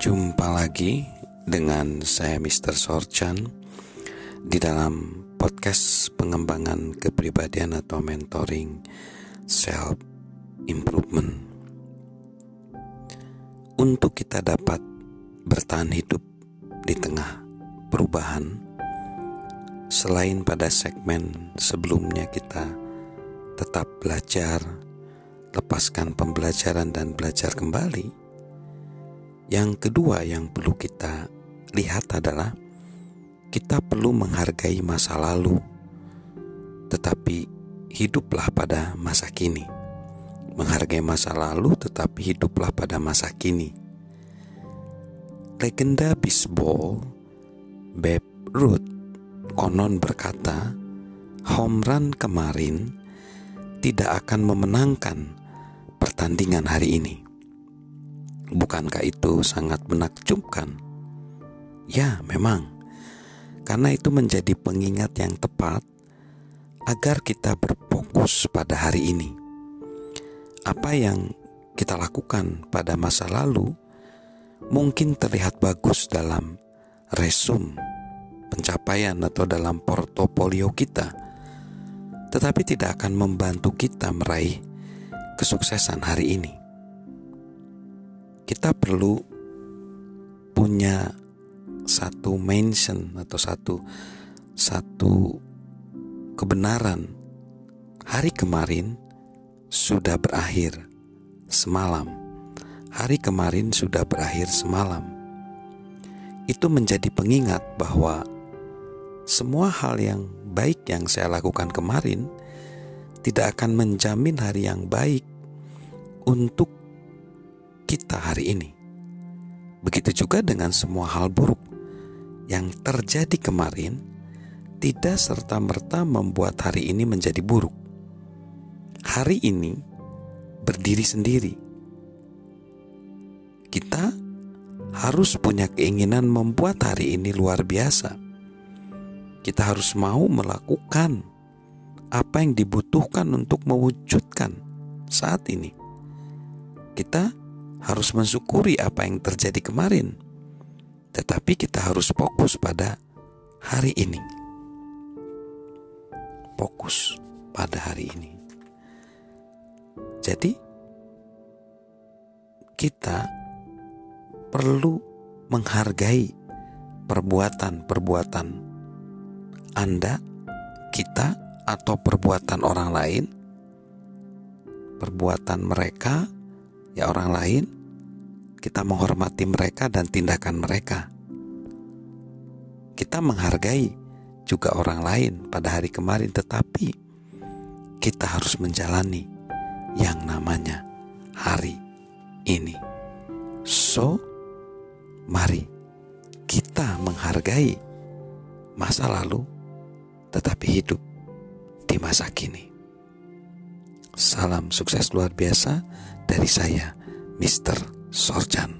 Jumpa lagi dengan saya Mr. Sorchan di dalam podcast pengembangan kepribadian atau mentoring self improvement. Untuk kita dapat bertahan hidup di tengah perubahan, selain pada segmen sebelumnya kita tetap belajar, lepaskan pembelajaran dan belajar kembali yang kedua yang perlu kita lihat adalah kita perlu menghargai masa lalu, tetapi hiduplah pada masa kini. Menghargai masa lalu, tetapi hiduplah pada masa kini. Legenda bisbol Babe Ruth konon berkata, home run kemarin tidak akan memenangkan pertandingan hari ini. Bukankah itu sangat menakjubkan? Ya, memang. Karena itu menjadi pengingat yang tepat agar kita berfokus pada hari ini. Apa yang kita lakukan pada masa lalu mungkin terlihat bagus dalam resum pencapaian atau dalam portofolio kita, tetapi tidak akan membantu kita meraih kesuksesan hari ini kita perlu punya satu mention atau satu satu kebenaran. Hari kemarin sudah berakhir semalam. Hari kemarin sudah berakhir semalam. Itu menjadi pengingat bahwa semua hal yang baik yang saya lakukan kemarin tidak akan menjamin hari yang baik untuk kita hari ini. Begitu juga dengan semua hal buruk yang terjadi kemarin, tidak serta-merta membuat hari ini menjadi buruk. Hari ini berdiri sendiri. Kita harus punya keinginan membuat hari ini luar biasa. Kita harus mau melakukan apa yang dibutuhkan untuk mewujudkan saat ini. Kita harus mensyukuri apa yang terjadi kemarin, tetapi kita harus fokus pada hari ini. Fokus pada hari ini. Jadi, kita perlu menghargai perbuatan-perbuatan Anda, kita, atau perbuatan orang lain, perbuatan mereka ya orang lain, kita menghormati mereka dan tindakan mereka. Kita menghargai juga orang lain pada hari kemarin, tetapi kita harus menjalani yang namanya hari ini. So, mari kita menghargai masa lalu, tetapi hidup di masa kini. Salam sukses luar biasa dari saya, Mr. Sorjan.